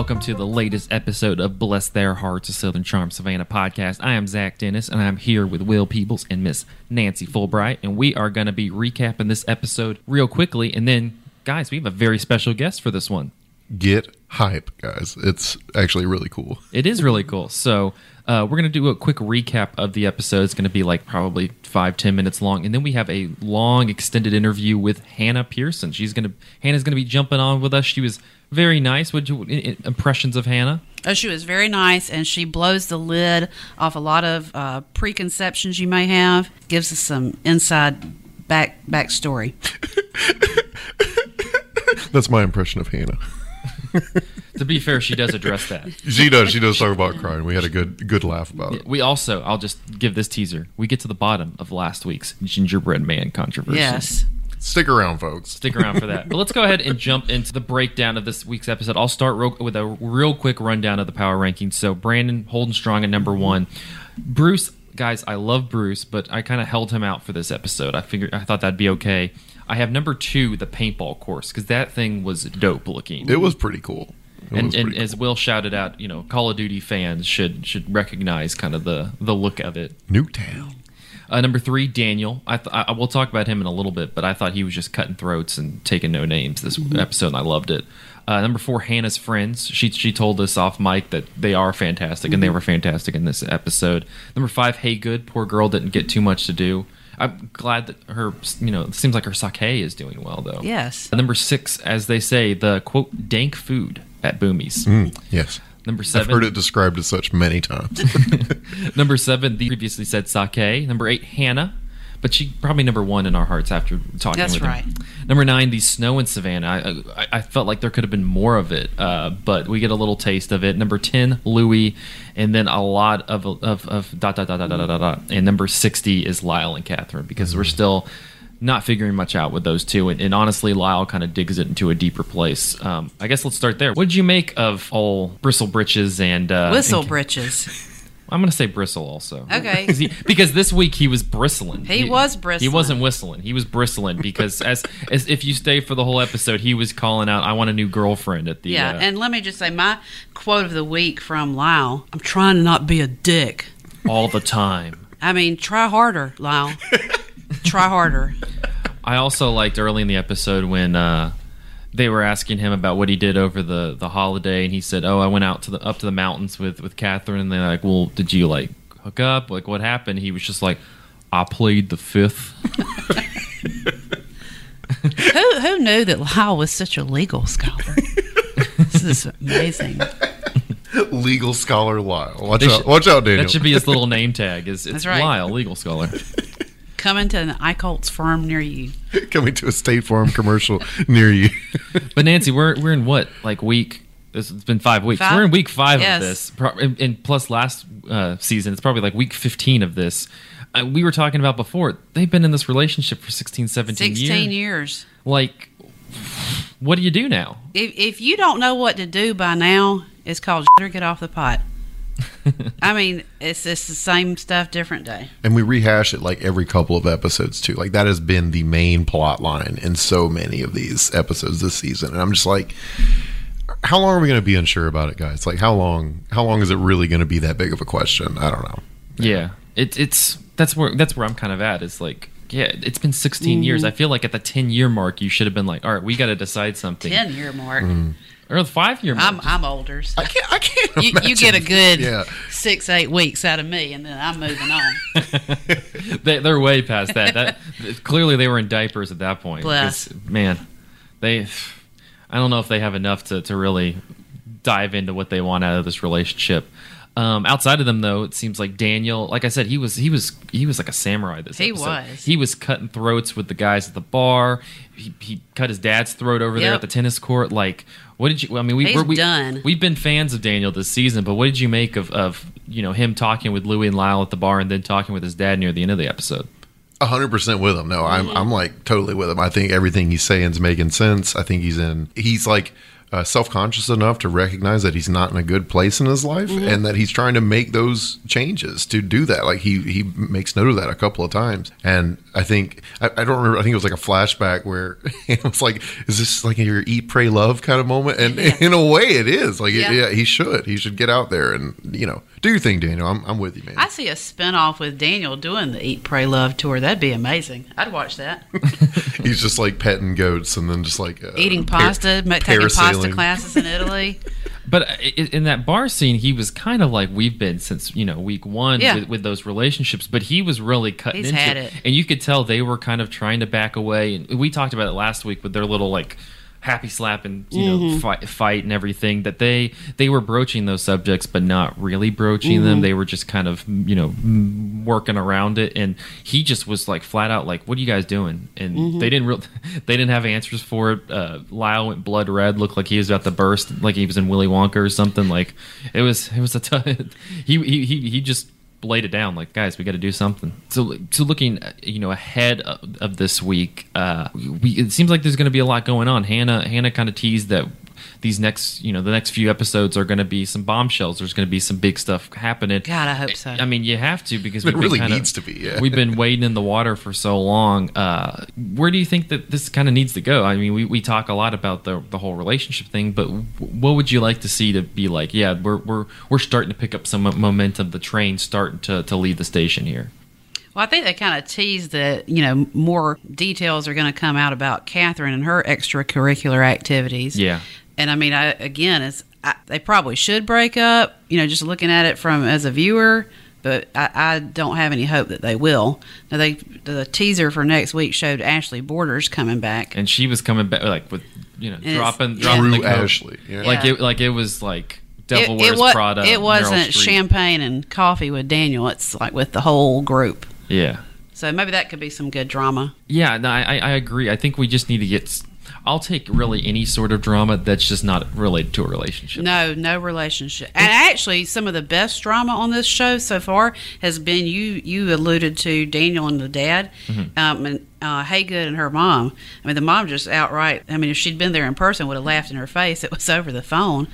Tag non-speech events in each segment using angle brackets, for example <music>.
welcome to the latest episode of Bless Their Hearts, a Southern Charm Savannah podcast. I am Zach Dennis, and I'm here with Will Peebles and Miss Nancy Fullbright, and we are going to be recapping this episode real quickly. And then, guys, we have a very special guest for this one. Get hype, guys. It's actually really cool. It is really cool. So, uh, we're going to do a quick recap of the episode. It's going to be like probably five, ten minutes long, and then we have a long, extended interview with Hannah Pearson. She's going to Hannah's going to be jumping on with us. She was very nice. What you i- i- impressions of Hannah? Oh, she was very nice, and she blows the lid off a lot of uh, preconceptions you may have. Gives us some inside back backstory. <laughs> That's my impression of Hannah. <laughs> To be fair, she does address that. She does. She does talk about crying. We had a good good laugh about it. We also, I'll just give this teaser. We get to the bottom of last week's gingerbread man controversy. Yes. Stick around, folks. Stick around for that. But let's go ahead and jump into the breakdown of this week's episode. I'll start real, with a real quick rundown of the power rankings. So Brandon holding strong at number one. Bruce, guys, I love Bruce, but I kind of held him out for this episode. I figured I thought that'd be okay. I have number two, the paintball course, because that thing was dope looking. It was pretty cool. It and, and pretty as Will shouted out, you know, Call of Duty fans should should recognize kind of the the look of it. cool. Nuketown. Uh, number three, Daniel. I, th- I will talk about him in a little bit, but I thought he was just cutting throats and taking no names this episode, and I loved it. Uh, number four, Hannah's friends. She she told us off mic that they are fantastic, and they were fantastic in this episode. Number five, Haygood. Poor girl didn't get too much to do. I'm glad that her, you know, it seems like her sake is doing well though. Yes. Uh, Number six, as they say, the quote dank food at Boomie's. Mm, yes. Number I've seven, heard it described as such many times. <laughs> <laughs> Number seven, the previously said sake. Number eight, Hannah, but she probably number one in our hearts after talking That's with right. him. Number nine, the snow in Savannah. I, I, I felt like there could have been more of it, uh, but we get a little taste of it. Number ten, Louis, and then a lot of of, of dot dot dot dot dot dot dot. And number sixty is Lyle and Catherine because we're still not figuring much out with those two. And, and honestly, Lyle kind of digs it into a deeper place. Um, I guess let's start there. What did you make of all bristle britches and uh, Whistle and- britches. <laughs> I'm gonna say bristle also. Okay. <laughs> he- because this week he was bristling. He was bristling. He wasn't whistling. He was bristling because <laughs> as as if you stay for the whole episode, he was calling out, "I want a new girlfriend." At the Yeah, uh, and let me just say my quote of the week from Lyle. I'm trying to not be a dick. all the time. I mean, try harder, Lyle. Try harder. I also liked early in the episode when uh, they were asking him about what he did over the, the holiday, and he said, "Oh, I went out to the up to the mountains with with Catherine." And they're like, "Well, did you like hook up? Like, what happened?" He was just like, "I played the fifth. <laughs> Who who knew that Lyle was such a legal scholar? this is amazing. Legal scholar Lyle. Watch They out. should- Watch out, Daniel. That should be his little name tag. Is it's That's right. Lyle, legal scholar." Coming to an Eichholtz farm near you. <laughs> coming to a State Farm commercial near you. <laughs> But Nancy, we're we're in what like week? This, it's been five weeks. Five? We're in week five Yes. of this, Pro- and, and plus last uh, season, it's probably like week fifteen of this. Uh, we were talking about before. They've been in this relationship for 16, 17 16 years. years. Like, what do you do now? If, if you don't know what to do by now, it's called or get off the pot. <laughs> I mean, it's it's the same stuff, different day. and we rehash it like every couple of episodes too. Like that has been the main plot line in so many of these episodes this season. And I'm just like how long are we going to be unsure about it, guys? Like how long how long is it really going to be that big of a question? I don't know. Yeah, it, it's that's where that's where I'm kind of at. Is like, yeah, it's been 16 years. Mm-hmm. I feel like at the 10 year mark, you should have been like, all right, we got to decide something, Ten year mark. Mm-hmm. Or the five year mark. I'm I'm older. So I can't I can't you, you get a good Yeah. six eight weeks out of me, and then I'm moving on. <laughs> they, they're way past that. That clearly they were in diapers at that point. Bless. 'Cause, Man, they. I don't know if they have enough to, to really dive into what they want out of this relationship. Um, outside of them, though, it seems like Daniel. Like I said, he was he was he was like a samurai. This He episode. was. He was cutting throats with the guys at the bar. He, he cut his dad's throat over there at the tennis court. Like, what did you? I mean, we, He's we're, done. We've been fans of Daniel this season, but what did you make of of you know him talking with Louie and Lyle at the bar, and then talking with his dad near the end of the episode? A hundred percent with him. No, I'm I'm like totally with him. I think everything he's saying is making sense. I think he's in. He's like uh, self conscious enough to recognize that he's not in a good place in his life, Mm-hmm. and that he's trying to make those changes to do that. Like he he makes note of that a couple of times, and I think I, I don't remember. I think it was like a flashback where <laughs> it was like, "Is this like your eat, pray, love kind of moment?" And in a way, it is. Like, Yeah. yeah. yeah, he should. He should get out there and you know do your thing, Daniel. I'm I'm with you, man. I see a spinoff with Daniel doing the Eat, Pray, Love tour. That'd be amazing. I'd watch that. <laughs> He's just like petting goats and then just like uh, Eating pasta, ma- taking pasta classes in Italy. <laughs> But in that bar scene, he was kind of like we've been since you know week one Yeah. with, with those relationships. But he was really cutting He's into had it. and you could tell they were kind of trying to back away. And we talked about it last week with their little like happy slap and you know Mm-hmm. fight, fight and everything that they they were broaching those subjects but not really broaching Mm-hmm. them they were just kind of you know working around it and he just was like flat out like what are you guys doing and Mm-hmm. they didn't real <laughs> they didn't have answers for it uh lyle went blood red looked like he was about to burst like he was in willy wonka or something like it was it was a t- <laughs> he he he, he just laid it down like guys we got to do something. So so looking you know ahead of, of this week uh we it seems like there's going to be a lot going on. Hannah hannah kind of teased that these next you know the next few episodes are going to be some bombshells there's going to be some big stuff happening God, I hope so. i mean you have to because <laughs> It we've been really kinda- needs to be, yeah. we've been wading in the water for so long uh where do you think that this kind of needs to go i mean we, we talk a lot about the the whole relationship thing but what would you like to see to be like yeah we're we're we're starting to pick up some momentum the train starting to to leave the station here Well, I think they kind of teased that, you know, more details are going to come out about Catherine and her extracurricular activities. Yeah. And I mean, I, again, it's, I, they probably should break up, you know, just looking at it from as a viewer, but I, I don't have any hope that they will. Now, they the teaser for next week showed Ashley Borders coming back. and she was coming back like with you know it's- dropping yeah. dropping the Drew coke. Ashley. Yeah. like Yeah. it like it was like devil it, wears wa- prada it wasn't champagne and coffee with Daniel. It's like with the whole group. yeah So maybe that could be some good drama. Yeah, no, I, I agree. I think we just need to get. I'll take really any sort of drama that's just not related to a relationship. No, no relationship. And actually, some of the best drama on this show so far has been you. You alluded to Daniel and the dad, Mm-hmm. um, and uh, Haygood and her mom. I mean, the mom just outright. I mean, if she'd been there in person, would have laughed in her face. It was over the phone.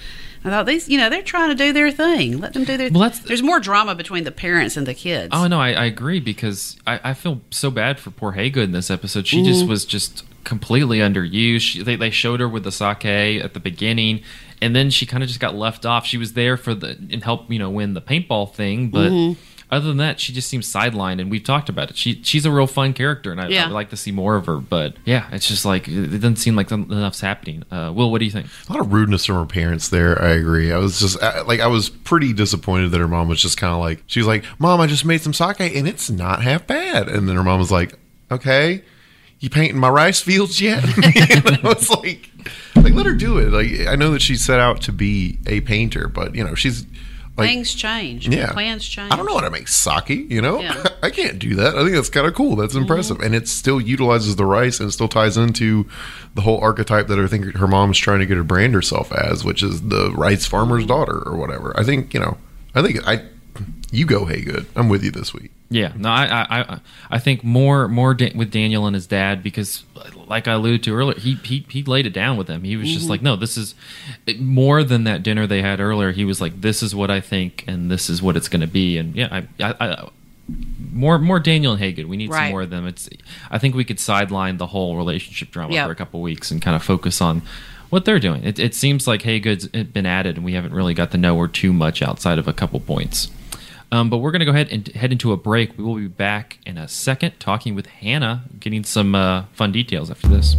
I thought these, you know, they're trying to do their thing. Let them do their. Well, that's- There's more drama between the parents and the kids. Oh no, I, I agree because I, I feel so bad for poor Haygood in this episode. She Mm-hmm. just was just completely underused. She, they they showed her with the sake at the beginning, and then she kind of just got left off. She was there for the and help you know win the paintball thing, but. Mm-hmm. Other than that, she just seems sidelined, and we've talked about it. She she's a real fun character, and I, Yeah. I would like to see more of her. But yeah, it's just like it doesn't seem like enough's happening. Uh, Will, what do you think? A lot of rudeness from her parents there. I agree. I was just I, like I was pretty disappointed that her mom was just kind of like she was like, "Mom, I just made some sake and it's not half bad." And then her mom was like, "Okay, you painting my rice fields yet?" and I was like, "Like let her do it." Like I know that she set out to be a painter, but you know she's like Things change. yeah. Plans change. I don't know how to make sake, you know? Yeah. <laughs> I can't do that. I think that's kind of cool. That's impressive. Mm-hmm. And it still utilizes the rice and it still ties into the whole archetype that I think her mom is trying to get her brand herself as, which is the rice farmer's mm-hmm. daughter or whatever. I think, you know, I think I, you go, Haygood. I'm with you this week. Yeah, no, I, I, I, I think more, more da- with Daniel and his dad because, like I alluded to earlier, he, he, he laid it down with them. He was just mm-hmm. like, no, this is it- more than that dinner they had earlier. He was like, this is what I think, and this is what it's going to be. And yeah, I, I, I more, more Daniel and Hagen. We need some more of them. It's, I think we could sideline the whole relationship drama Yep. for a couple weeks and kind of focus on what they're doing. It, it seems like Haygood's eh, been added, and we haven't really got to know her too much outside of a couple points. Um, but we're going to go ahead and head into a break. We will be back in a second talking with Hannah, getting some uh, fun details after this.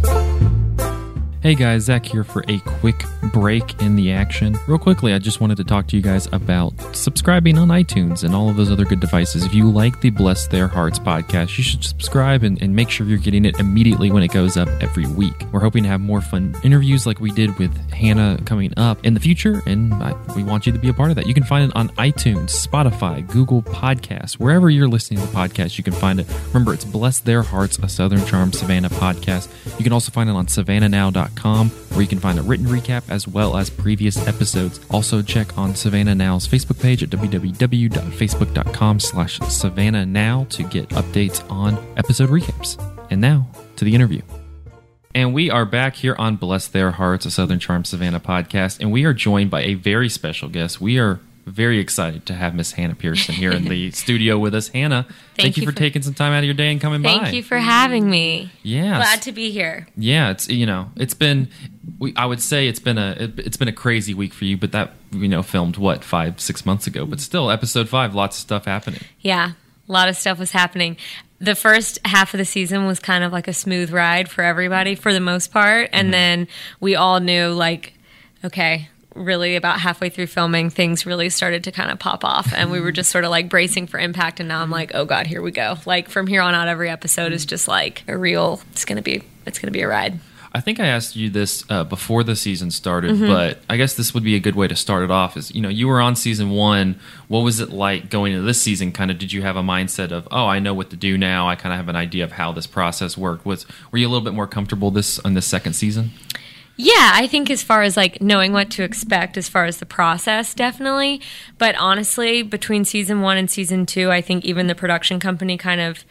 Hey guys, Zach here for a quick break in the action. Real quickly, I just wanted to talk to you guys about subscribing on iTunes and all of those other good devices. If you like the Bless Their Hearts podcast, you should subscribe and, and make sure you're getting it immediately when it goes up every week. We're hoping to have more fun interviews like we did with Hannah coming up in the future, and I, we want you to be a part of that. You can find it on iTunes, Spotify, Google Podcasts, wherever you're listening to the podcast, you can find it. Remember, it's Bless Their Hearts, a Southern Charm Savannah podcast. You can also find it on savannahnow.com, where you can find a written recap as well as previous episodes. Also, check on Savannah Now's Facebook page at www.facebook.com slash Savannah Now to get updates on episode recaps. And now, to the interview. And we are back here on Bless Their Hearts, a Southern Charm Savannah podcast, and we are joined by a very special guest. We are very excited to have Miss Hannah Pearson here in the <laughs> studio with us. Hannah, thank, you, you for, for- taking some time out of your day and coming back. Thank by. you for having me. yeah, Glad to be here. yeah. It's you know, it's been. We, I would say it's been a it, it's been a crazy week for you, but that you know filmed what five six months ago, but still episode five, lots of stuff happening. Yeah, a lot of stuff was happening. The first half of the season was kind of like a smooth ride for everybody for the most part. And mm-hmm. then we all knew, like, okay, really about halfway through filming, things really started to kind of pop off. And we were just sort of like bracing for impact. And now I'm like, oh God, here we go. Like, from here on out, every episode is just like a real, it's to be, it's going to be a ride. I think I asked you this uh, before the season started, Mm-hmm. but I guess this would be a good way to start it off. Is you know you were on season one. What was it like going into this season? Kind of, did you have a mindset of, oh, I know what to do now. I kind of have an idea of how this process worked. Was were you a little bit more comfortable this on this second season? Yeah, I think as far as like knowing what to expect as far as the process, definitely. But honestly, between season one and season two, I think even the production company kind of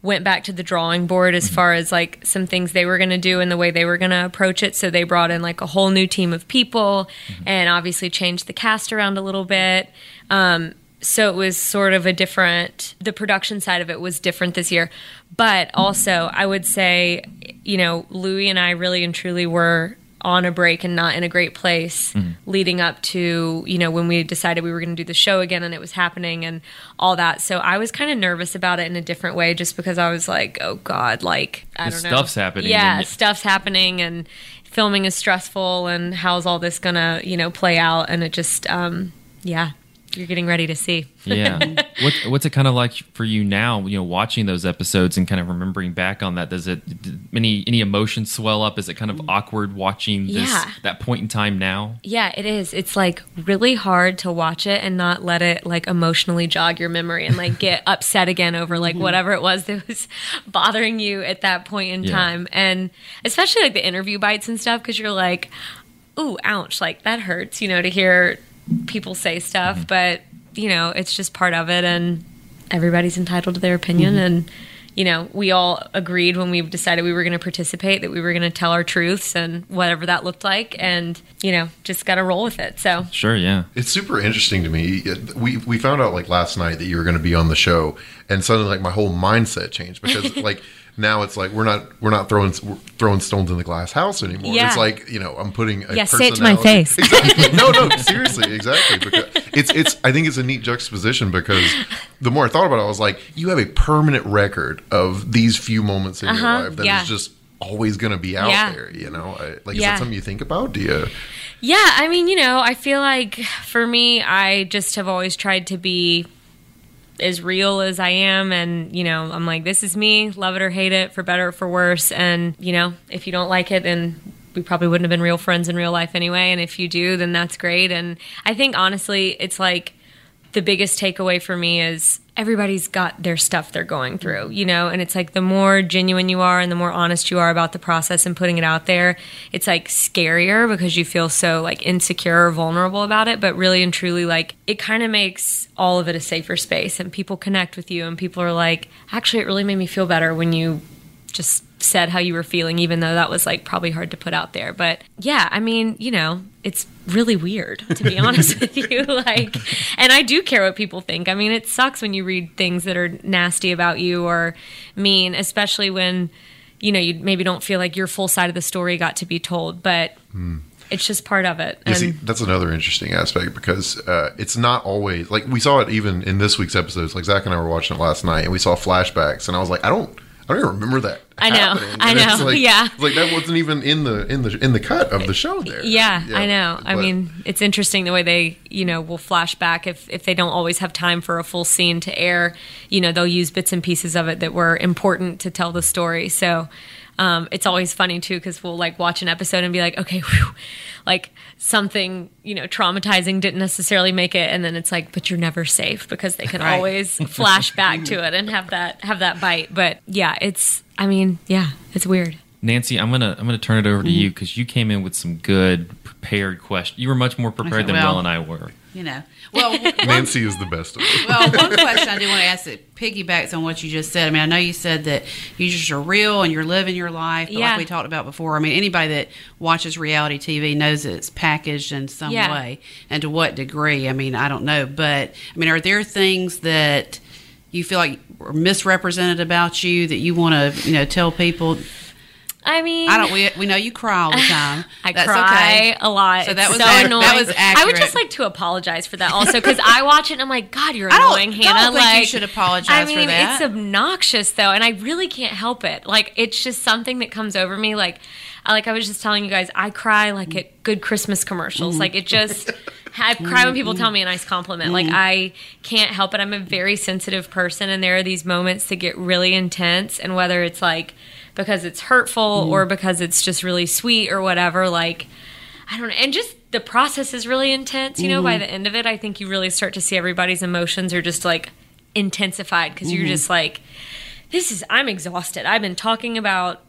went back to the drawing board as far as like some things they were going to do and the way they were going to approach it. So they brought in like a whole new team of people and obviously changed the cast around a little bit. Um, so it was sort of a different the production side of it was different this year but also i would say you know louis and i really and truly were on a break and not in a great place leading up to you know when we decided we were going to do the show again and it was happening and all that. So i was kind of nervous about it in a different way just because i was like oh god like i don't know. stuff's happening yeah and- stuff's happening and filming is stressful and how's all this gonna you know play out? And it just um yeah you're getting ready to see Yeah. <laughs> what, what's it kind of like for you now? You know, watching those episodes and kind of remembering back on that. Does it any any emotions swell up? Is it kind of awkward watching this Yeah. that point in time now? Yeah, it is. It's like really hard to watch it and not let it like emotionally jog your memory and like get <laughs> upset again over like mm-hmm. whatever it was that was <laughs> bothering you at that point in Yeah. time. And especially like the interview bites and stuff because you're like, ooh, ouch, like that hurts, you know, to hear people say stuff. Mm-hmm. But, you know, it's just part of it and everybody's entitled to their opinion. Mm-hmm. And, you know, we all agreed when we decided we were going to participate that we were going to tell our truths and whatever that looked like. And, you know, just got to roll with it. So, Sure, yeah. It's super interesting to me. We we found out like last night that you were going to be on the show, and suddenly like my whole mindset changed because <laughs> like now it's like we're not we're not throwing we're throwing stones in the glass house anymore. Yeah. It's like you know I'm putting a Yeah, say it to my face. Exactly. <laughs> No, no, seriously, exactly. Because it's it's I think it's a neat juxtaposition because the more I thought about it, I was like, you have a permanent record of these few moments in your Uh-huh, life that is yeah. just always going to be out Yeah. there. You know, I, like is that something you think about? Do you? Yeah, I mean, you know, I feel like for me, I just have always tried to be as real as I am. And, you know, I'm like, this is me, love it or hate it, for better or for worse. And, you know, if you don't like it, then we probably wouldn't have been real friends in real life anyway. And if you do, then that's great. And I think, honestly, it's like the biggest takeaway for me is everybody's got their stuff they're going through, you know, and it's like the more genuine you are and the more honest you are about the process and putting it out there, it's like scarier because you feel so like insecure or vulnerable about it. But really and truly, like it kind of makes all of it a safer space and people connect with you and people are like, actually, it really made me feel better when you just said how you were feeling, even though that was like probably hard to put out there. But yeah, I mean, you know, it's really weird to be <laughs> honest with you. <laughs> Like, and I do care what people think. I mean, it sucks when you read things that are nasty about you or mean, especially when, you know, you maybe don't feel like your full side of the story got to be told, but it's just part of it. You And see, that's another interesting aspect because uh, it's not always like we saw it even in this week's episodes. Like Zach and I were watching it last night, and we saw flashbacks, and I was like, I don't, I don't even remember that. I know. I know, like, yeah. like that wasn't even in the in the in the cut of the show. There, Yeah, I know. I mean, it's interesting the way they, you know, will flash back if if they don't always have time for a full scene to air. You know, they'll use bits and pieces of it that were important to tell the story. So um, it's always funny too because we'll like watch an episode and be like, okay, <laughs> whew, like something you know traumatizing didn't necessarily make it, and then it's like, but you're never safe because they can Right. always <laughs> flash back to it and have that have that bite. But yeah, it's. I mean, yeah, it's weird. Nancy, I'm gonna I'm gonna turn it over to Mm-hmm. you because you came in with some good prepared questions. You were much more prepared Okay, than well- Will and I were. You know. Well, <laughs> Nancy is the best of it. well, one question I do want to ask that piggybacks on what you just said. I mean, I know you said that you just are real and you're living your life, but Yeah. like we talked about before, I mean, anybody that watches reality TV knows that it's packaged in some Yeah. way, and to what degree? I mean, I don't know, but I mean, are there things that you feel like are misrepresented about you that you want to, you know, tell people? I mean, I don't. We, we know you cry all the <laughs> time. I That's cry okay. a lot. So that was so ac- annoying. that was accurate. I would just like to apologize for that also because I watch it and I'm like, God, you're I don't- annoying, don't Hannah. think you should apologize I for mean, that. it's obnoxious though, and I really can't help it. Like, it's just something that comes over me. Like, I, like I was just telling you guys, I cry like at good Christmas commercials. Like, it just. I cry when people tell me a nice compliment. Like mm-hmm. I can't help it. I'm a very sensitive person, and there are these moments that get really intense. And whether it's like because it's hurtful or mm. because it's just really sweet or whatever, like I don't know. And just the process is really intense. You know, by mm-hmm. the end of it, I think you really start to see everybody's emotions are just like intensified because you're mm-hmm. just like, this is, I'm exhausted. I've been talking about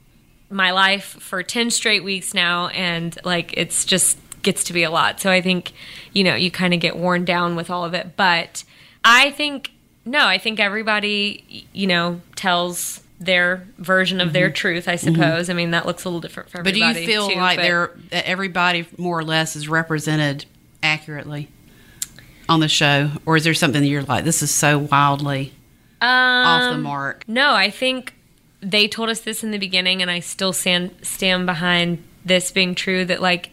my life for 10 straight weeks now, and like it's just gets to be a lot. So I think, you know, you kind of get worn down with all of it. But I think, no, I think everybody, you know, tells their version of their truth, I suppose. I mean, that looks a little different for Mm-hmm. But do you feel too, like they're everybody more or less is represented accurately on the show, or is there something that you're like, this is so wildly off the Um, mark? No, I think they told us this in the beginning, and I still stand stand behind this being true. That like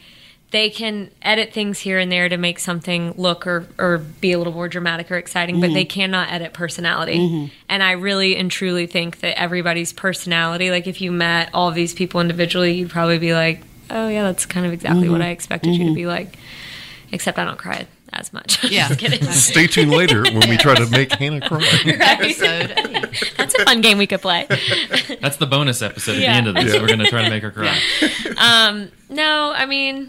they can edit things here and there to make something look or or be a little more dramatic or exciting, but they mm-hmm. cannot edit personality. Mm-hmm. And I really and truly think that everybody's personality, like if you met all these people individually, you'd probably be like, oh yeah, that's kind of exactly what mm-hmm. I expected you to be like. Except I don't cry as much. <laughs> Yeah. Just kidding. <laughs> Stay tuned later when we try to make Hannah cry. <laughs> Episode. That's a fun game we could play. That's the bonus episode at Yeah. the end of this. Yeah. We're going to try to make her cry. Um, No, I mean,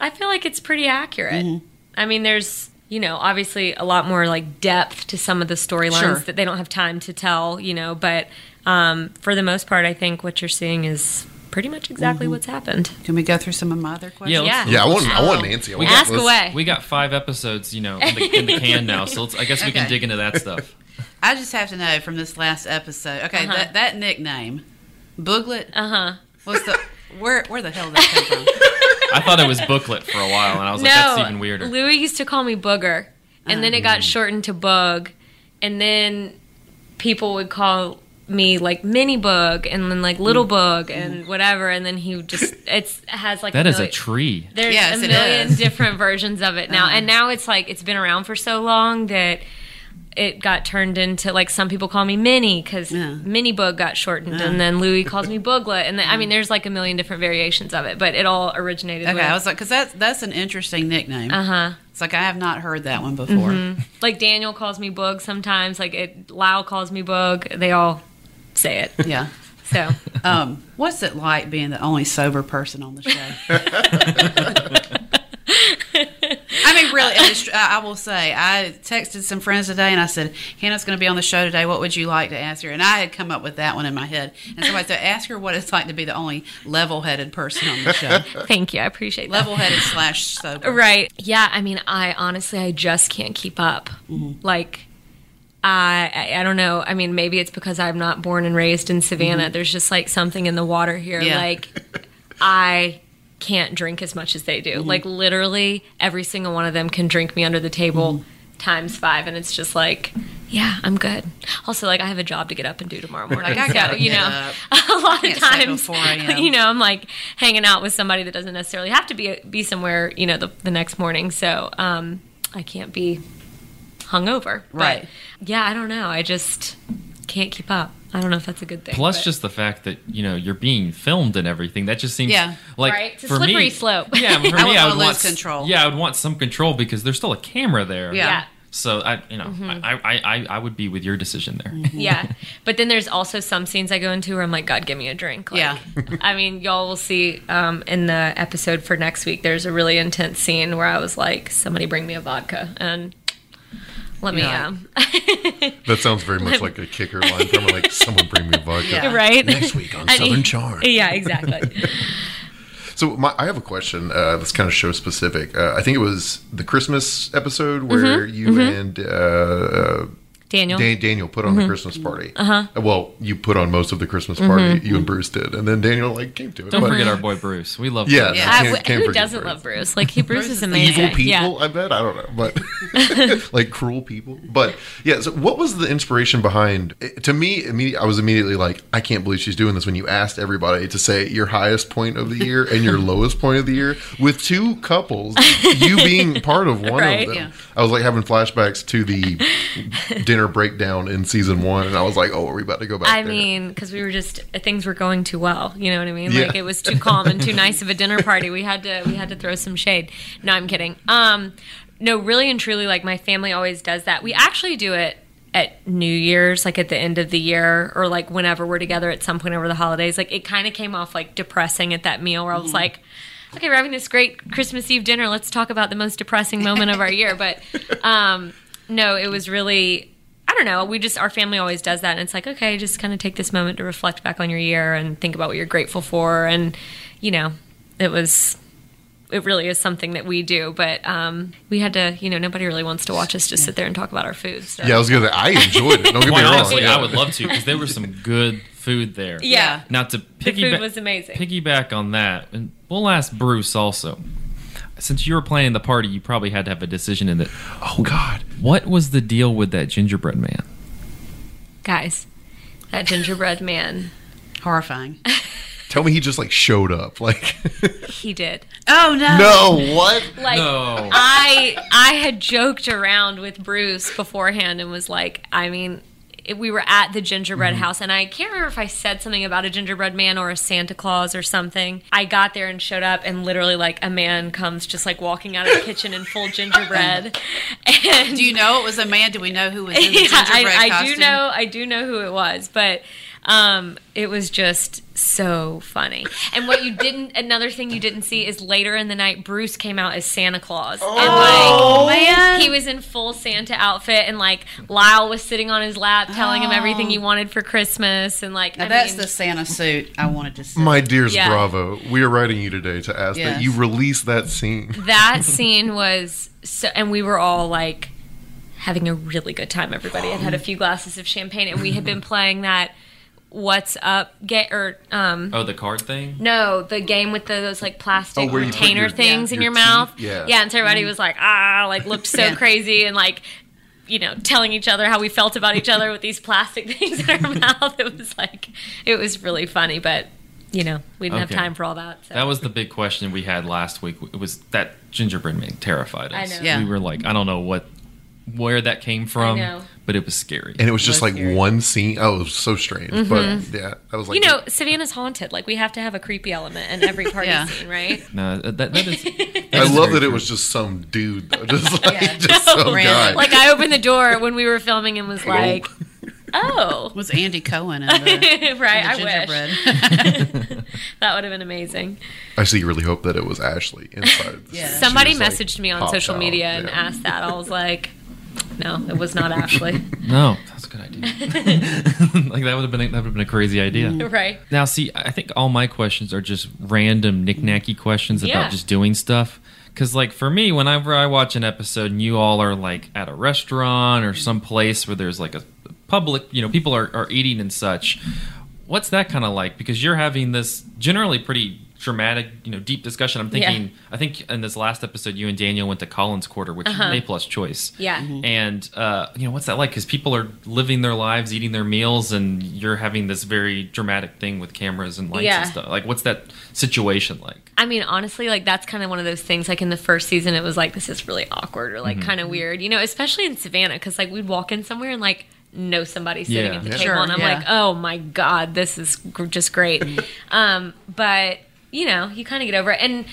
I feel like it's pretty accurate. Mm-hmm. I mean, there's, you know, obviously a lot more like depth to some of the storylines Sure. that they don't have time to tell, you know, but um, for the most part, I think what you're seeing is pretty much exactly Mm-hmm. what's happened. Can we go through some of my other questions? Yeah, let's- Yeah. Yeah, I want, I want Nancy. I want Ask let's- away. We got five episodes, you know, in the, in the <laughs> can now, so let's, I guess we can dig into that stuff. <laughs> I just have to know from this last episode. Okay, Uh-huh. that, that nickname, Booglet. Uh huh. What's the where? Where the hell did that come from? <laughs> I thought it was booklet for a while, and I was like, that's even weirder. Louis used to call me Booger, and then it Mm. got shortened to Bug, and then people would call me like Mini Bug, and then like Mm. Little Bug, and whatever, and then he just it's it has like That is a million- tree. There's Yes, a million different versions of it now, Uh-huh. and now it's like it's been around for so long that it got turned into like some people call me Minnie because Yeah. Mini Bug got shortened, Yeah. and then Louis calls me Booglet, and then, I mean there's like a million different variations of it, but it all originated. Okay, with, I was like, because that's that's an interesting nickname. uh huh. It's like I have not heard that one before. Like Daniel calls me Boog sometimes. Like it, Lau calls me Boog. They all say it. Yeah. So Um, what's it like being the only sober person on the show? <laughs> I <laughs> really, I, I I will say, I texted some friends today and I said, Hannah's going to be on the show today. What would you like to ask her? And I had come up with that one in my head. And somebody said, ask her what it's like to be the only level headed person on the show. <laughs> thank you. I appreciate that. level headed <laughs> slash sober. Right. Yeah. I mean, I honestly, I just can't keep up. Mm-hmm. Like, I, I, I don't know. I mean, maybe it's because I'm not born and raised in Savannah. Mm-hmm. There's just like something in the water here. Yeah. Like, I can't drink as much as they do. Like, literally, every single one of them can drink me under the table times five, and it's just like. Yeah, I'm good. Also, like I have a job to get up and do tomorrow morning. Like, I gotta you know, <laughs> a lot of Can't stay till times, <laughs> you know, I'm like hanging out with somebody that doesn't necessarily have to be be somewhere, you know, the, the next morning. So um, I can't be hungover. But, Right. yeah, I don't know. I just can't keep up. I don't know if that's a good thing. Plus, but- just the fact that you know you're being filmed and everything. That just seems Yeah. like Right? It's a for slippery <laughs> <laughs> me, slope. Yeah, for I me, would I would want lose s- control. Yeah, I would want some control because there's still a camera there. Yeah. yeah. So I, you know, Mm-hmm. I, I, I, I would be with your decision there. yeah. <laughs> But then there's also some scenes I go into where I'm like, God, give me a drink. Like, Yeah. I mean, y'all will see um, in the episode for next week. There's a really intense scene where I was like, somebody bring me a vodka and let me. Yeah. Um, <laughs> That sounds very much like a kicker line from like someone bring me a vodka. <laughs> Yeah. right. Next week on <laughs> And Southern he- Charm. Yeah, exactly. So my, I have a question uh, that's kind of show specific. Uh, I think it was the Christmas episode where you and uh, uh, Daniel. Dan- Daniel put on the mm-hmm. Christmas party. Uh-huh. Uh, well, you put on most of the Christmas party. Mm-hmm. You and Bruce did, and then Daniel like came to it. Don't But- forget our boy Bruce. We love Yeah, Bruce. Yeah. I- Can't- can't who doesn't Bruce. love Bruce? Like he Bruce, Bruce is is amazing. evil people. Yeah. I bet I don't know, but <laughs> like cruel people. But yeah, so what was the inspiration behind? it- To me, immediately, I was immediately like, I can't believe she's doing this. When you asked everybody to say your highest point of the <laughs> year and your lowest point of the year with two couples, you being part of <laughs> one Right. of them, Yeah. I was like having flashbacks to the dinner breakdown in season one, and I was like, oh, are we about to go back? I there? mean, because we were just things were going too well. You know what I mean? Yeah. Like it was too calm and too nice of a dinner party. We had to we had to throw some shade. No, I'm kidding. Um, no, really and truly, like my family always does that. We actually do it at New Year's, like at the end of the year, or like whenever we're together at some point over the holidays. Like it kind of came off like depressing at that meal where I was like. Okay, we're having this great Christmas Eve dinner. Let's talk about the most depressing moment of our year. But um, no, it was really don't know. We just our family always does that, and it's like okay, just kind of take this moment to reflect back on your year and think about what you're grateful for, and you know, it was. It really is something that we do, but um, we had to, you know, nobody really wants to watch us just sit there and talk about our food. So. yeah, I was gonna. Say, I enjoyed it. Don't get me wrong. honestly, Yeah. I would love to because there was some good food there. yeah. Now to The piggyback, food was amazing. piggyback on that, and we'll ask Bruce also. Since you were planning the party, you probably had to have a decision in it. Oh God. What was the deal with that gingerbread man? Guys, that gingerbread man, Horrifying. <laughs> Tell me he just like showed up. Like <laughs> he did. Oh no. no, what? Like No. I I had joked around with Bruce beforehand and was like, I mean, it- we were at the gingerbread Mm-hmm. house and I can't remember if I said something about a gingerbread man or a Santa Claus or something. I got there and showed up and literally like a man comes just like walking out of the kitchen in full gingerbread. <laughs> And Do you know it was a man? Do we know who was in the <laughs> yeah, gingerbread I, I costume? do know I do know who it was, but um, it was just so funny. And what you didn't another thing you didn't see is later in the night Bruce came out as Santa Claus. and Oh, like man. he was in full Santa outfit and like Lyle was sitting on his lap telling him everything he wanted for Christmas and like Now I that's mean, the Santa suit I wanted to see. My dearest Yeah. Bravo, we are writing you today to ask that you release that scene. that <laughs> scene was so and we were all like having a really good time everybody had had a few glasses of champagne and we had been playing that what's up get or um Oh, the card thing. no the game with the, those like plastic Oh, where you put retainer your- things yeah, in your your, mouth teeth? Yeah. yeah and so everybody was like ah like looked so Yeah. crazy and like you know telling each other how we felt about each other with these plastic <laughs> things in our mouth it was like it was really funny but you know we didn't have time for all that so. That was the big question we had last week. It was that gingerbread man terrified us. I know. Yeah. We were like, I don't know what, where that came from, know. but it was scary. And it was just Was like scary. one scene. Oh, it was so strange. But yeah, I was like, Mm-hmm. you know, Savannah's haunted. Like we have to have a creepy element in every <laughs> party Yeah. scene, right? <laughs> no, that, that is. <laughs> that I is love very that it was just some dude, though. Just like, Yeah. just some Random. guy. Like I opened the door when we were filming and was like, "Oh, was Andy Cohen in the, right, in the I wish that would have been amazing." I see. really hope that it was Ashley inside. Yeah. Somebody was, like, messaged me on popped social out. media and Yeah. asked that. I was like, "No, it was not Ashley." <laughs> No, that's a good idea. <laughs> like that would have been a, that would have been a crazy idea. Mm-hmm. right? Now, see, I think all my questions are just random knick-knacky questions Yeah. about just doing stuff. Because, like, for me, whenever I watch an episode and you all are like at a restaurant or some place where there's like a public, you know, people are, are eating and such, what's that kind of like? Because you're having this generally pretty dramatic, you know, deep discussion. I'm thinking, Yeah. I think in this last episode, you and Daniel went to Collins Quarter, which is an A plus choice. Uh-huh. Yeah. Mm-hmm. And uh, you know what's that like? Because people are living their lives, eating their meals, and you're having this very dramatic thing with cameras and lights Yeah. and stuff. Like, what's that situation like? I mean, honestly, like that's kind of one of those things. Like in the first season, it was like this is really awkward or like Mm-hmm. kind of weird, you know, especially in Savannah because like we'd walk in somewhere and like know somebody sitting Yeah. at the Yeah. table, Sure, and I'm yeah. like, oh my god, this is gr- just great. <laughs> um, but you know, you kind of get over it and.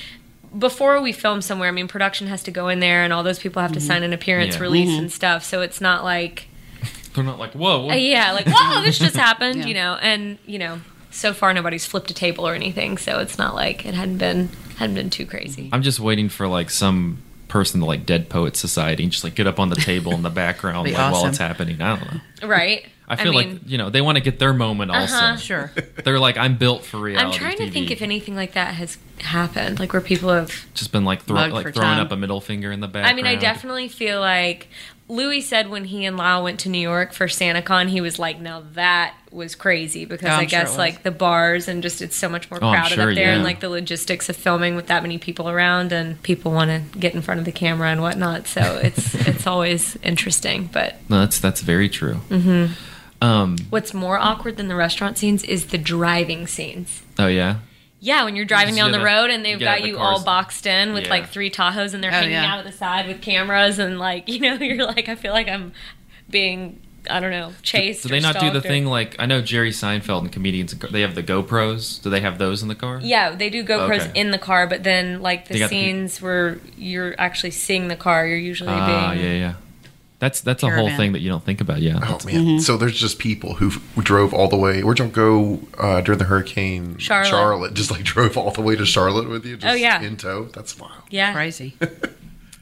Before we film somewhere, I mean, production has to go in there, and all those people have to sign an appearance Yeah. release and stuff. So it's not like <laughs> They're not like, whoa, uh, yeah, like whoa, this just <laughs> happened, Yeah. you know, and you know, so far nobody's flipped a table or anything, so it's not like it hadn't been hadn't been too crazy. I'm just waiting for like some person to like Dead Poet Society and just like get up on the table in the background Be like, while it's happening. I don't know. Right? I I feel mean- like you know they want to get their moment also. Uh-huh. Sure. <laughs> They're like, I'm built for real. I'm reality. trying to TV. think if anything like that has happened, like where people have just been like, throw, like throwing time. up a middle finger in the back. I mean, I definitely feel like Louis said when he and Lyle went to New York for SantaCon, he was like, "Now that was crazy because I'm I guess like the bars and just it's so much more Oh, crowded sure, up there, and like the logistics of filming with that many people around, and people want to get in front of the camera and whatnot. So it's <laughs> it's always interesting. But No, that's that's very true. Mm-hmm. Um. what's more awkward than the restaurant scenes is the driving scenes. Oh yeah. Yeah, when you're driving down the gotta- road and they've gotta got have the you all boxed in with Yeah. like three Tahoes and they're Oh, hanging yeah. out of the side with cameras and like <laughs> you know you're like I feel like I'm being I don't know chased. Do they or not do the or- thing like I know Jerry Seinfeld and comedians? They have the GoPros. Do they have those in the car? Yeah, they do GoPros Okay. in the car, but then like the got the scenes where you're actually seeing the car, you're usually Ah, being yeah, yeah. That's that's a whole thing that you don't think about. Yeah. Oh man! So there's just people who drove all the way. Where'd y'all go uh, during the hurricane? Charlotte. Just like drove all the way to Charlotte with you. Just Oh, yeah. in tow. That's wild. yeah. Crazy. <laughs>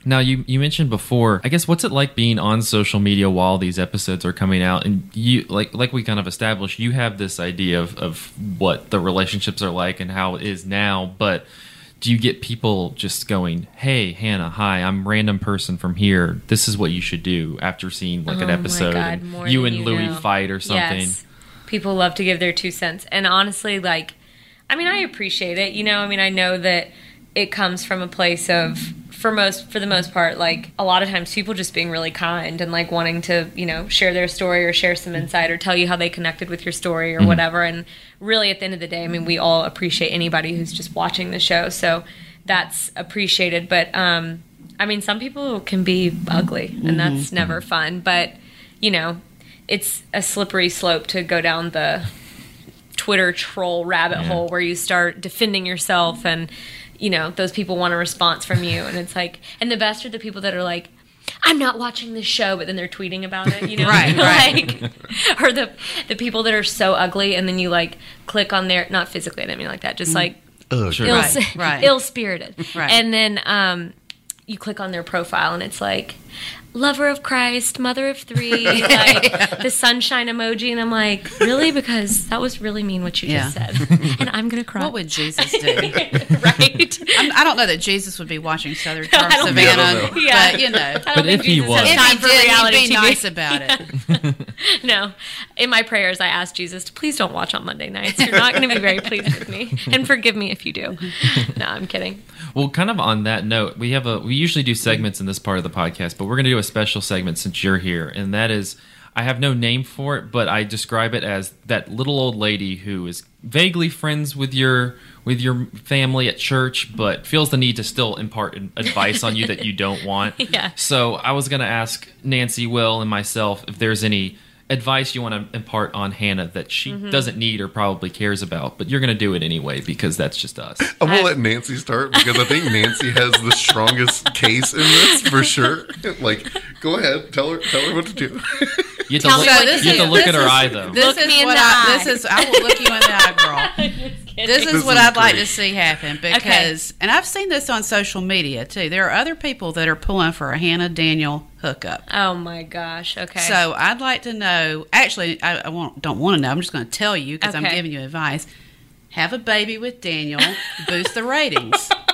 Now you you mentioned before. I guess what's it like being on social media while these episodes are coming out? And you like like we kind of established, you have this idea of of what the relationships are like and how it is now, but. Do you get people just going, "Hey, Hannah, hi, I'm random person from here. This is what you should do." After seeing like Oh an episode, God, and you and you Louis know. fight or something. Yes. People love to give their two cents. And honestly, like, I mean, I appreciate it. You know, I mean, I know that it comes from a place of, for most, for the most part, like, a lot of times people just being really kind and, like, wanting to, you know, share their story or share some insight or tell you how they connected with your story or mm-hmm. whatever. And really, at the end of the day, I mean, we all appreciate anybody who's just watching the show. So that's appreciated. But, um, I mean, some people can be ugly, and mm-hmm. that's never mm-hmm. fun. But, you know, it's a slippery slope to go down the Twitter troll rabbit Yeah. hole where you start defending yourself and you know those people want a response from you and it's like and the best are the people that are like I'm not watching this show but then they're tweeting about it you know Right, <laughs> right. like or the the people that are so ugly and then you like click on their not physically I didn't mean like that just like Ugh. Sure. ill, Right, right. <laughs> ill spirited. Right. And then um, you click on their profile and it's like lover of Christ, mother of three, <laughs> like the sunshine emoji, and I'm like, really? Because that was really mean what you just said, <laughs> and I'm gonna cry. What would Jesus do? <laughs> right? I'm, I don't know that Jesus would be watching Southern I Charm don't think Savannah, so. Yeah. but you know, But think if he was- has if time he for did, reality he'd be TV. nice about it. No, in my prayers, I ask Jesus to please don't watch on Monday nights. You're not going to be very pleased with me, and forgive me if you do. No, I'm kidding. Well, kind of on that note, we have a we usually do segments in this part of the podcast, but we're going to do a special segment since you're here, and that is I have no name for it, but I describe it as that little old lady who is vaguely friends with your with your family at church, but feels the need to still impart advice on you that you don't want. <laughs> Yeah. So I was going to ask Nancy, Will, and myself if there's any advice you want to impart on Hannah that she Mm-hmm. doesn't need or probably cares about, but you're going to do it anyway because that's just us. <laughs> I'm gonna let Nancy start because I think Nancy has the strongest case in this for sure. <laughs> Like, go ahead, tell her, tell her what to do. <laughs> You have to Tell look, you have to look this at her is- eye though. This Look is me in what the I, eye. This is. I will look you in the eye, girl. Just kidding. This is This what is I'd like to see happen because, and I've seen this on social media too. There are other people that are pulling for a Hannah Daniel hookup. oh my gosh. Okay. So I'd like to know. Actually, I, I won't, don't want to know. I'm just going to tell you because I'm giving you advice. Have a baby with Daniel. boost the ratings. <laughs>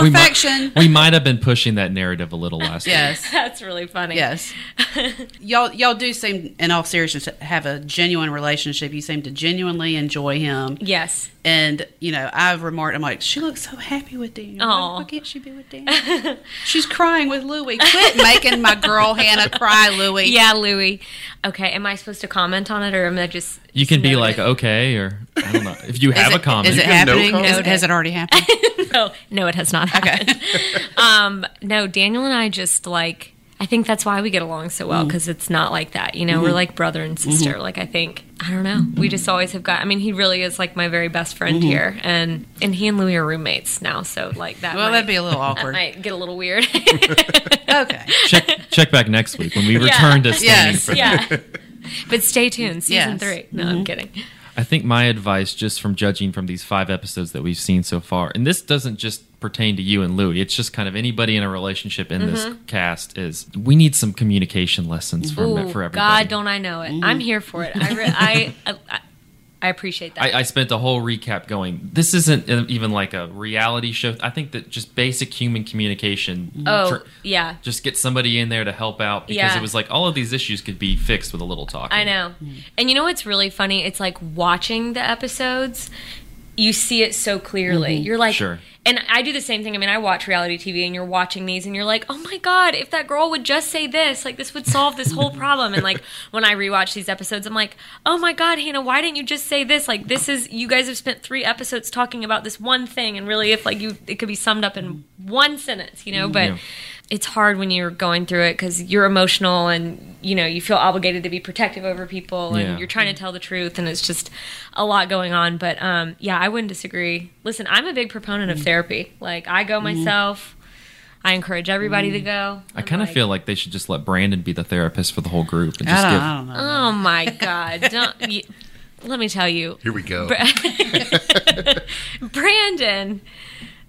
We might- Perfection. We might have been pushing that narrative a little last week. Yes. <laughs> that's really funny. Yes. <laughs> y'all y'all do seem in all seriousness have a genuine relationship. You seem to genuinely enjoy him. Yes. And, you know, I've remarked, I'm like, she looks so happy with Daniel. Why, Aw. why can't she be with Daniel? <laughs> She's crying with Louie. Quit making my girl Hannah cry, Louie. Yeah, Louie. Okay, am I supposed to comment on it or am I just? You can be note like, okay, or I don't know. If you Is have it- a comment, Is it You can no happening? comment. Has, has it already <laughs> happened? no, no, it has not Okay. happened. <laughs> um, no, Daniel and I just like. I think that's why we get along so Mm. well because it's not like that. You know, Mm-hmm. we're like brother and sister. Like I think I don't know. We just always have got. I mean, he really is like my very best friend Mm-hmm. here, and and he and Louis are roommates now. So like that. well, might, that'd be a little <laughs> that awkward. might get a little weird. Okay. check check back next week when we return to standing Yes. for yeah. <laughs> But stay tuned, season Yes. three. No, I'm kidding. I think my advice, just from judging from these five episodes that we've seen so far, and this doesn't just pertain to you and Louie. It's just kind of anybody in a relationship in this Mm-hmm. cast is. We need some communication lessons for Ooh, for everybody. God, don't I know it? I'm here for it. I, re- I, <laughs> I, I appreciate that. I, I spent a whole recap going. This isn't even like a reality show. I think that just basic human communication. oh, tr- yeah. just get somebody in there to help out because Yeah. it was like all of these issues could be fixed with a little talk. I know. Mm. And you know what's really funny? It's like watching the episodes, you see it so clearly. Mm-hmm. You're like, Sure. and I do the same thing. I mean, I watch reality TV and you're watching these and you're like, oh my God, if that girl would just say this, like this would solve this whole problem. And like <laughs> when I rewatch these episodes, I'm like, oh my God, Hannah, why didn't you just say this? Like this is, you guys have spent three episodes talking about this one thing. And really, if like you, it could be summed up in one sentence, you know? But Yeah. It's hard when you're going through it because you're emotional and you know you feel obligated to be protective over people and Yeah. you're trying to tell the truth and it's just a lot going on but um, yeah i wouldn't disagree listen i'm a big proponent of mm. therapy like i go mm-hmm. myself i encourage everybody to mm. go I I'm kind of like, feel like they should just let Brandon be the therapist for the whole group and I just don't, give. I don't know. oh my <laughs> god don't you, let me tell you Here we go. <laughs> brandon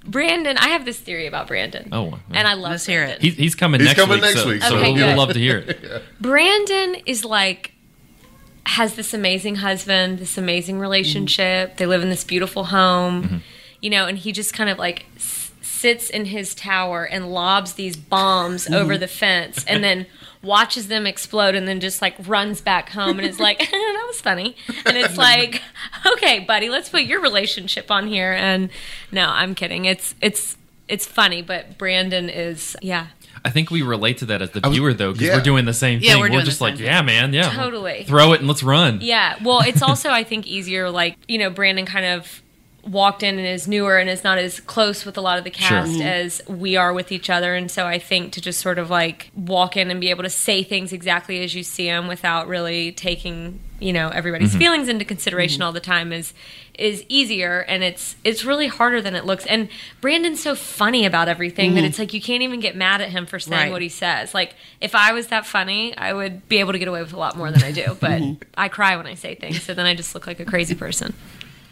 brandon i have this theory about brandon Oh, and i love Let's hear it. He's, he's coming He's next coming week. next so, week, so Okay, we'll love to hear it. <laughs> Brandon is like has this amazing husband, this amazing relationship. They live in this beautiful home, mm-hmm. you know, and he just kind of like s- sits in his tower and lobs these bombs over mm-hmm. the fence and then <laughs> watches them explode and then just like runs back home and is like <laughs> eh, that was funny and it's <laughs> like okay buddy let's put your relationship on here and no i'm kidding it's it's it's funny but brandon is yeah I think we relate to that as the was- viewer though, because yeah. we're doing the same Yeah, thing. we're We're, just like, same yeah, man, yeah, Totally. throw it and let's run. Yeah. Well, it's also I think easier like, you know, Brandon kind of walked in and is newer and is not as close with a lot of the Sure. cast mm-hmm. as we are with each other and so I think to just sort of like walk in and be able to say things exactly as you see them without really taking, you know, everybody's Mm-hmm. feelings into consideration mm-hmm. all the time is is easier and it's it's really harder than it looks. And Brandon's so funny about everything that mm-hmm. it's like you can't even get mad at him for saying Right. what he says. Like if I was that funny, I would be able to get away with a lot more than I do. But I cry when I say things, so then I just look like a crazy person.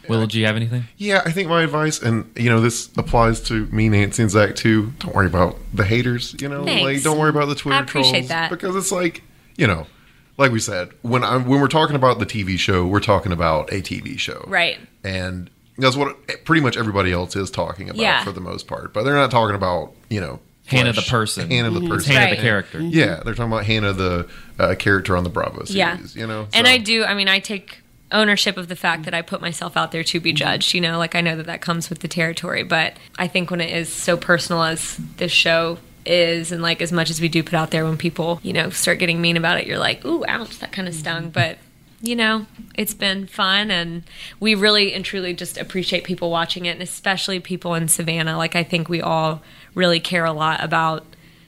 Will, do you have anything? Yeah, I think my advice, and you know, this applies to me, Nancy, and Zach too. Don't worry about the haters. You know, Thanks. like don't worry about the Twitter I appreciate trolls that. because it's like you know, like we said, when I'm when we're talking about the TV show, we're talking about a TV show, Right. And that's what pretty much everybody else is talking about Yeah. for the most part. But they're not talking about you know Hannah the person. Hannah the It's person, Hannah Right. the character. Yeah, they're talking about Hannah the uh, character on the Bravo series. Yeah. you know, And I do. I mean, I take ownership of the fact that I put myself out there to be mm-hmm. judged. You know, like I know that that comes with the territory, but I think when it is so personal as this show is, and like as much as we do put out there, when people you know start getting mean about it, you're like, ooh, ouch, that kind of mm-hmm. stung, but. You know, it's been fun, and we really and truly just appreciate people watching it, and especially people in Savannah. Like, I think we all really care a lot about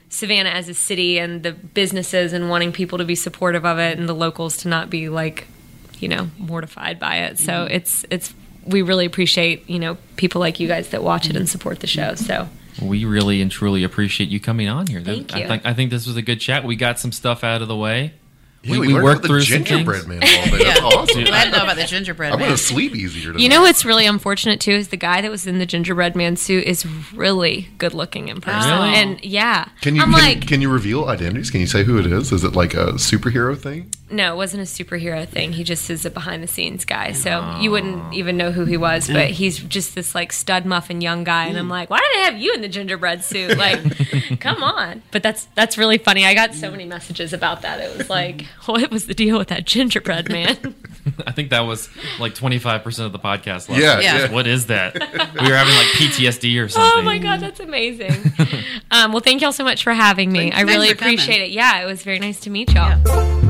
Savannah as a city and the businesses and wanting people to be supportive of it and the locals to not be like, you know, mortified by it. So mm-hmm. it's it's we really appreciate, you know, people like you guys that watch it and mm-hmm. support the show. So We really and truly appreciate you coming on here. Thank I you. think I think this was a good chat. We got some stuff out of the way. Yeah, we, we, we learned worked about the through gingerbread man. A little bit. That's <laughs> awesome. Glad to know about the gingerbread I'm man. gonna sleep easier. Tonight. You know what's really unfortunate too is the guy that was in the gingerbread man suit is really good looking in person. Really? And yeah. Can you I'm can, like can you reveal identities? Can you say who it is? Is it like a superhero thing? No, it wasn't a superhero thing. He just is a behind the scenes guy. So oh. you wouldn't even know who he was, but he's just this like stud muffin young guy. And I'm like, why did they have you in the gingerbread suit? <laughs> Like, come on. But that's that's really funny. I got so many messages about that. It was like, <laughs> what was the deal with that gingerbread man? <laughs> I think that was like 25% of the podcast last Yeah, yeah. What is that? <laughs> we were having like PTSD or something. oh my god, that's amazing. um, well, thank y'all so much for having me. Thanks- I really thanks for coming. appreciate it. Yeah, it was very nice to meet y'all. Yeah.